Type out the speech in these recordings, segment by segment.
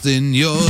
lost in your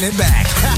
It back.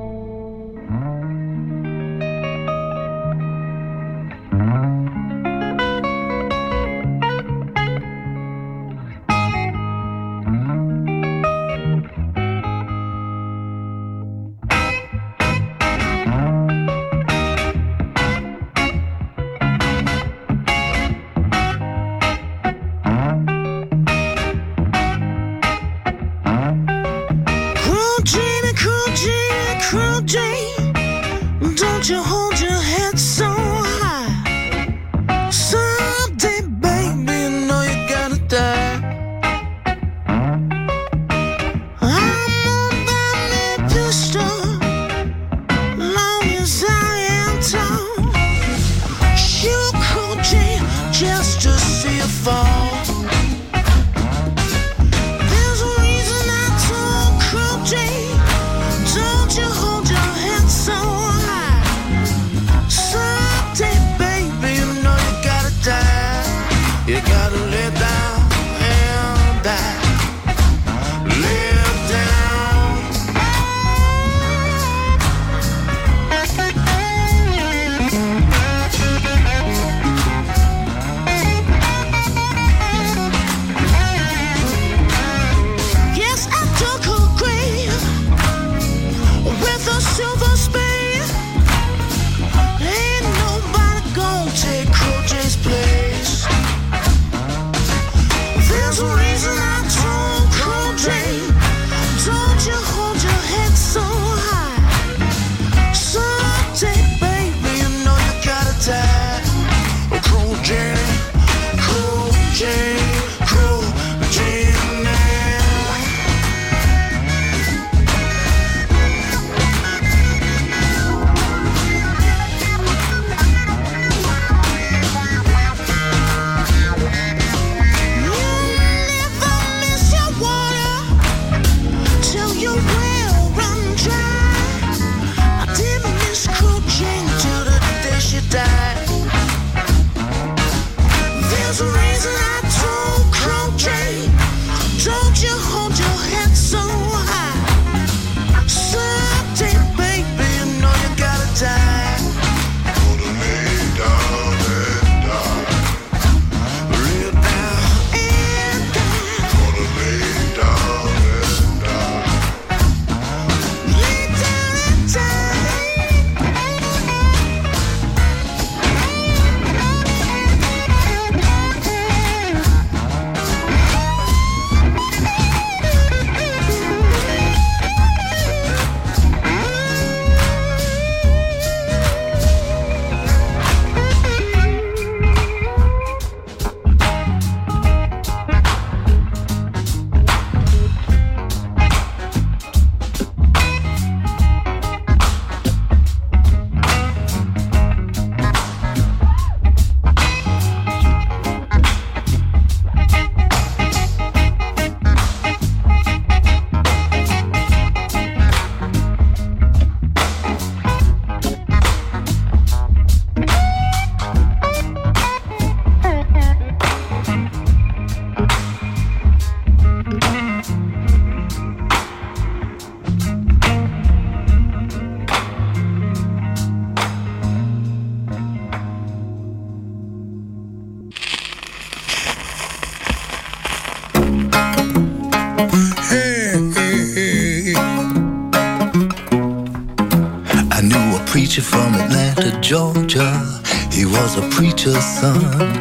Georgia. He was a preacher's son.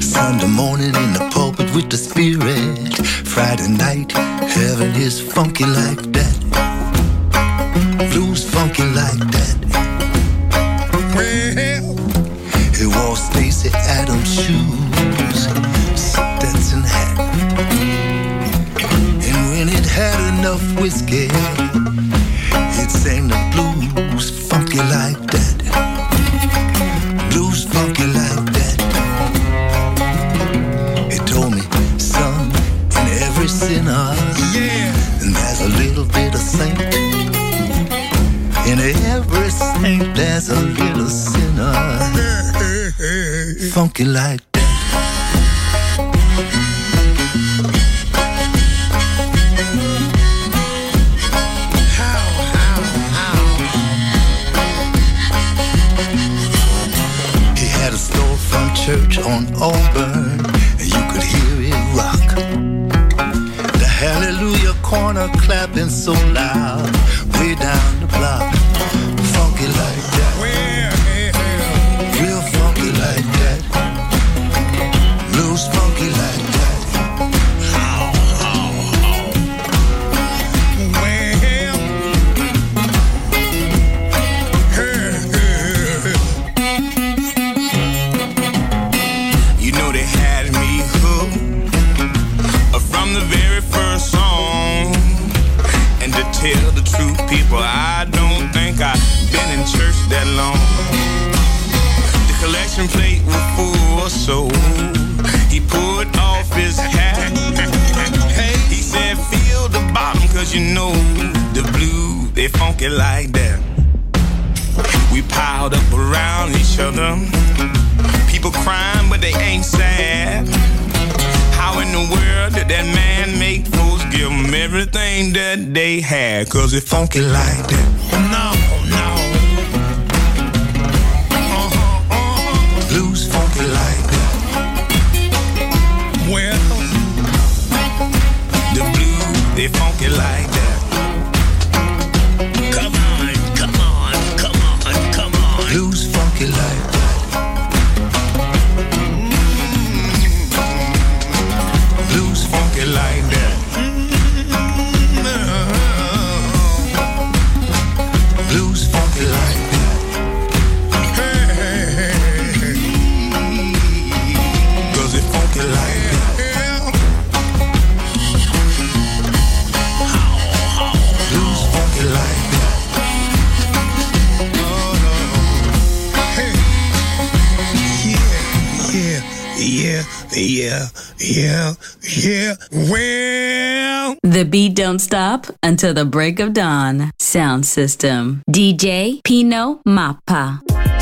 Sunday morning in the pulpit with the spirit. Friday night on and you could hear it rock. The Hallelujah corner clapping so loud, way down the block, Collection plate was full, so he put off his hat. Hey, he said, feel the bottom, cause you know the blue, they funky like that. We piled up around each other. People crying, but they ain't sad. How in the world did that man make folks give them everything that they had? Cause it funky like that. Funky like yeah, yeah, yeah. Well, The beat don't stop until the break of dawn. Sound system. DJ Pino Mappa.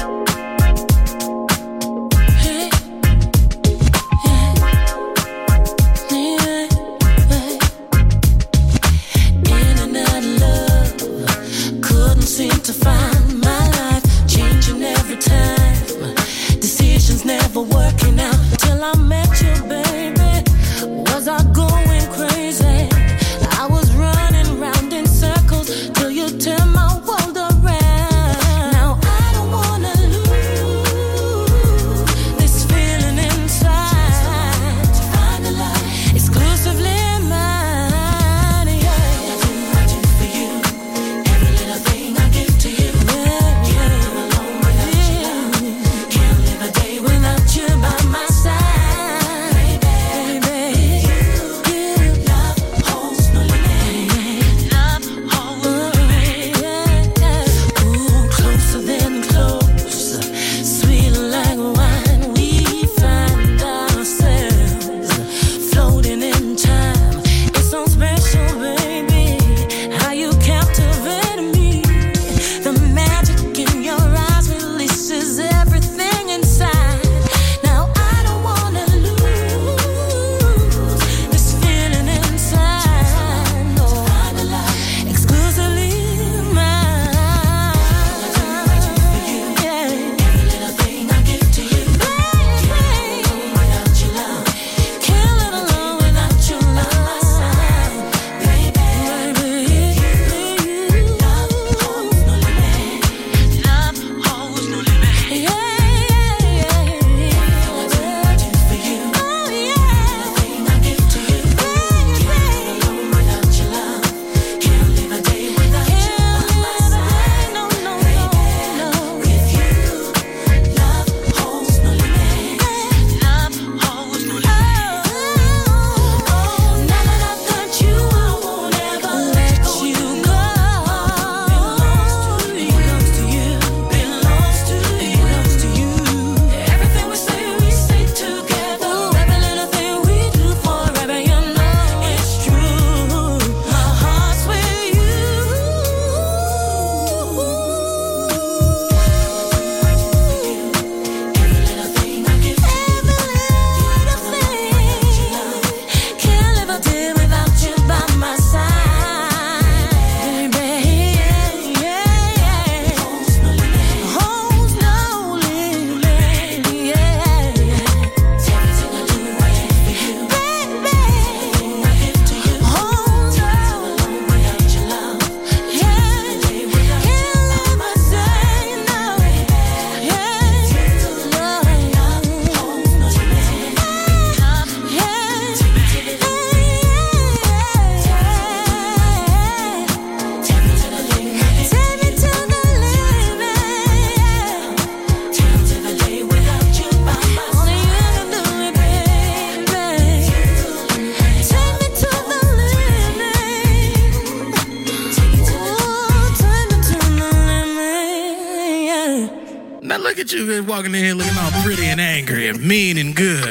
Look at you walking in here looking all pretty and angry and mean and good.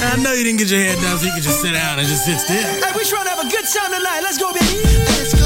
I know you didn't get your hair done, so you can just sit down and just sit still. Hey, we trying to have a good time tonight. Let's go, baby. Let's go.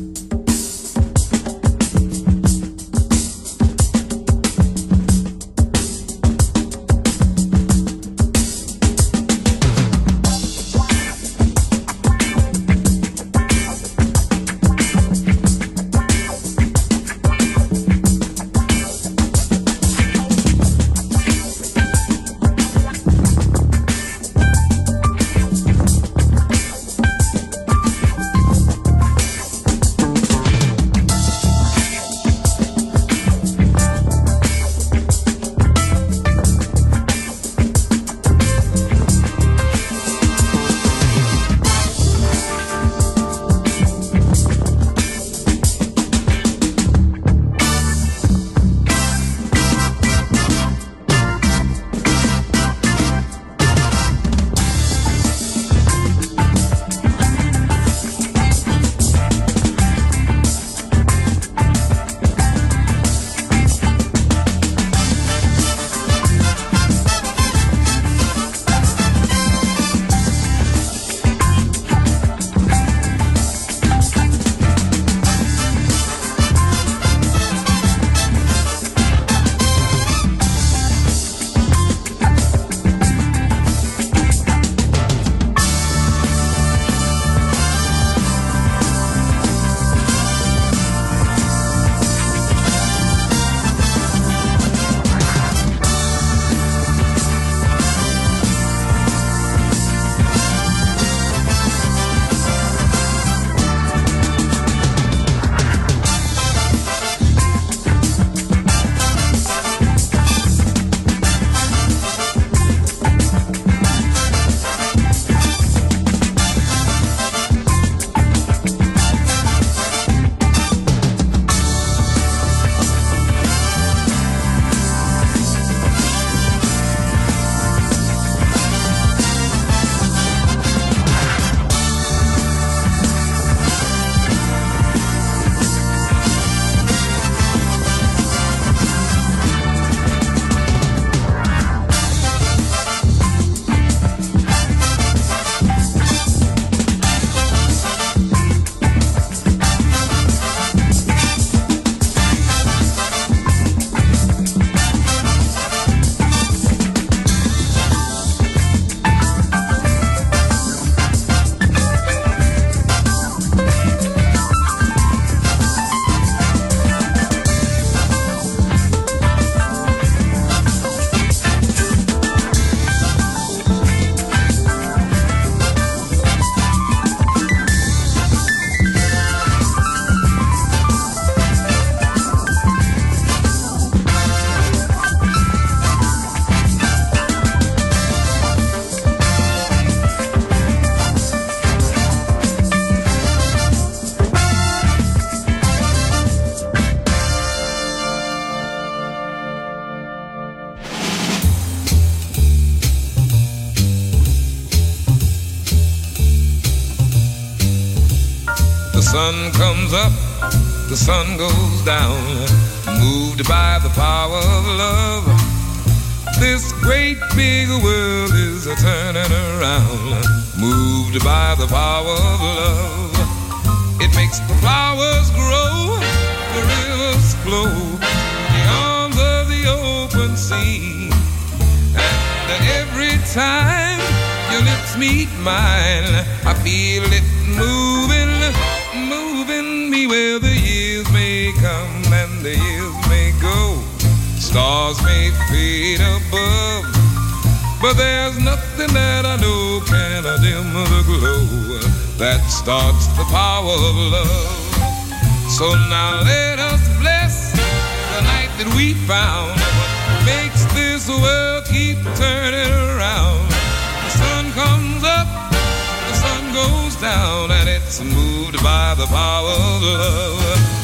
down and it's moved by the power of love.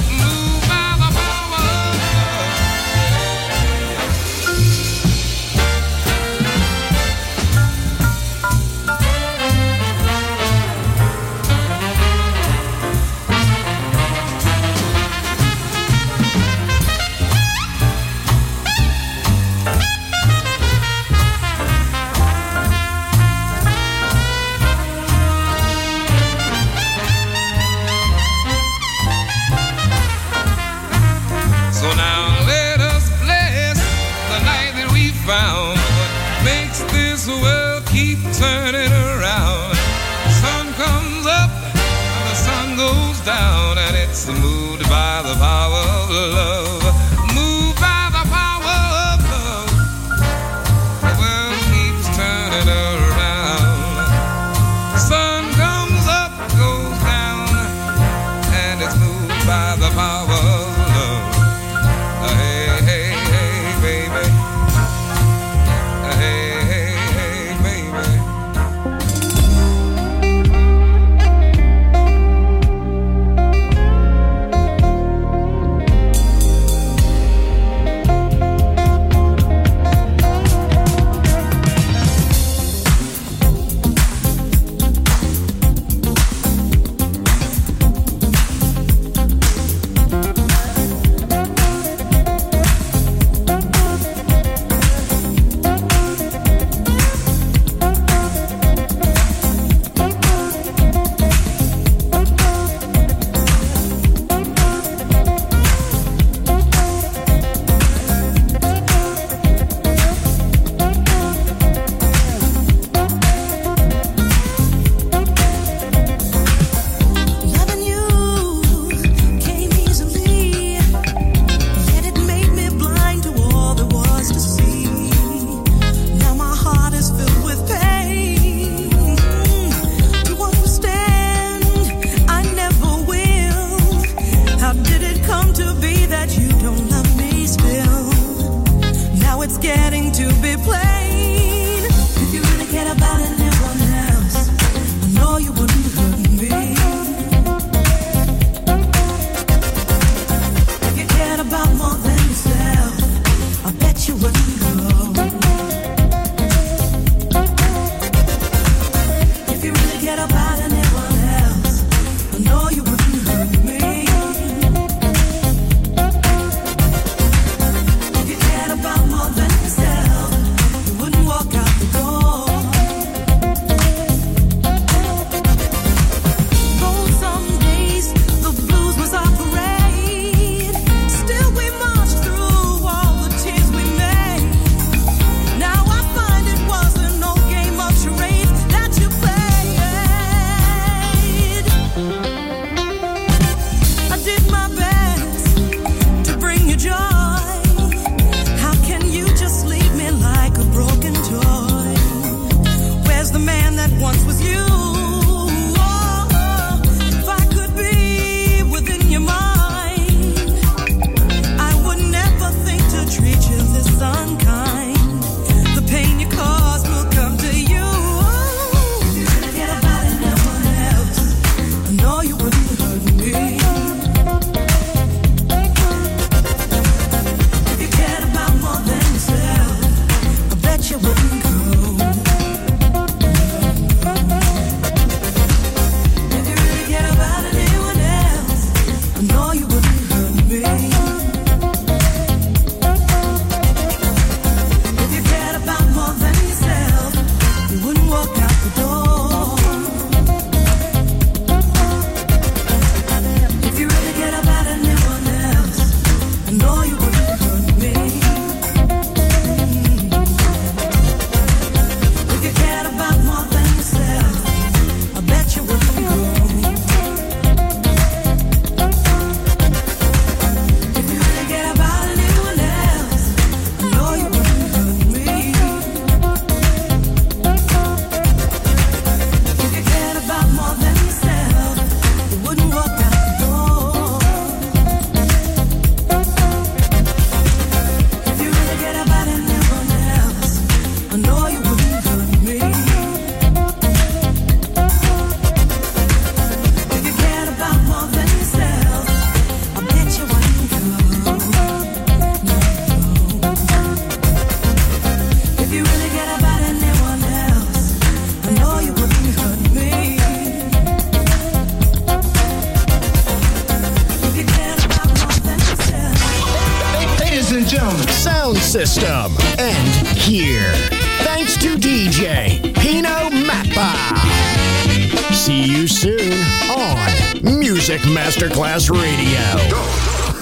Masterclass Radio.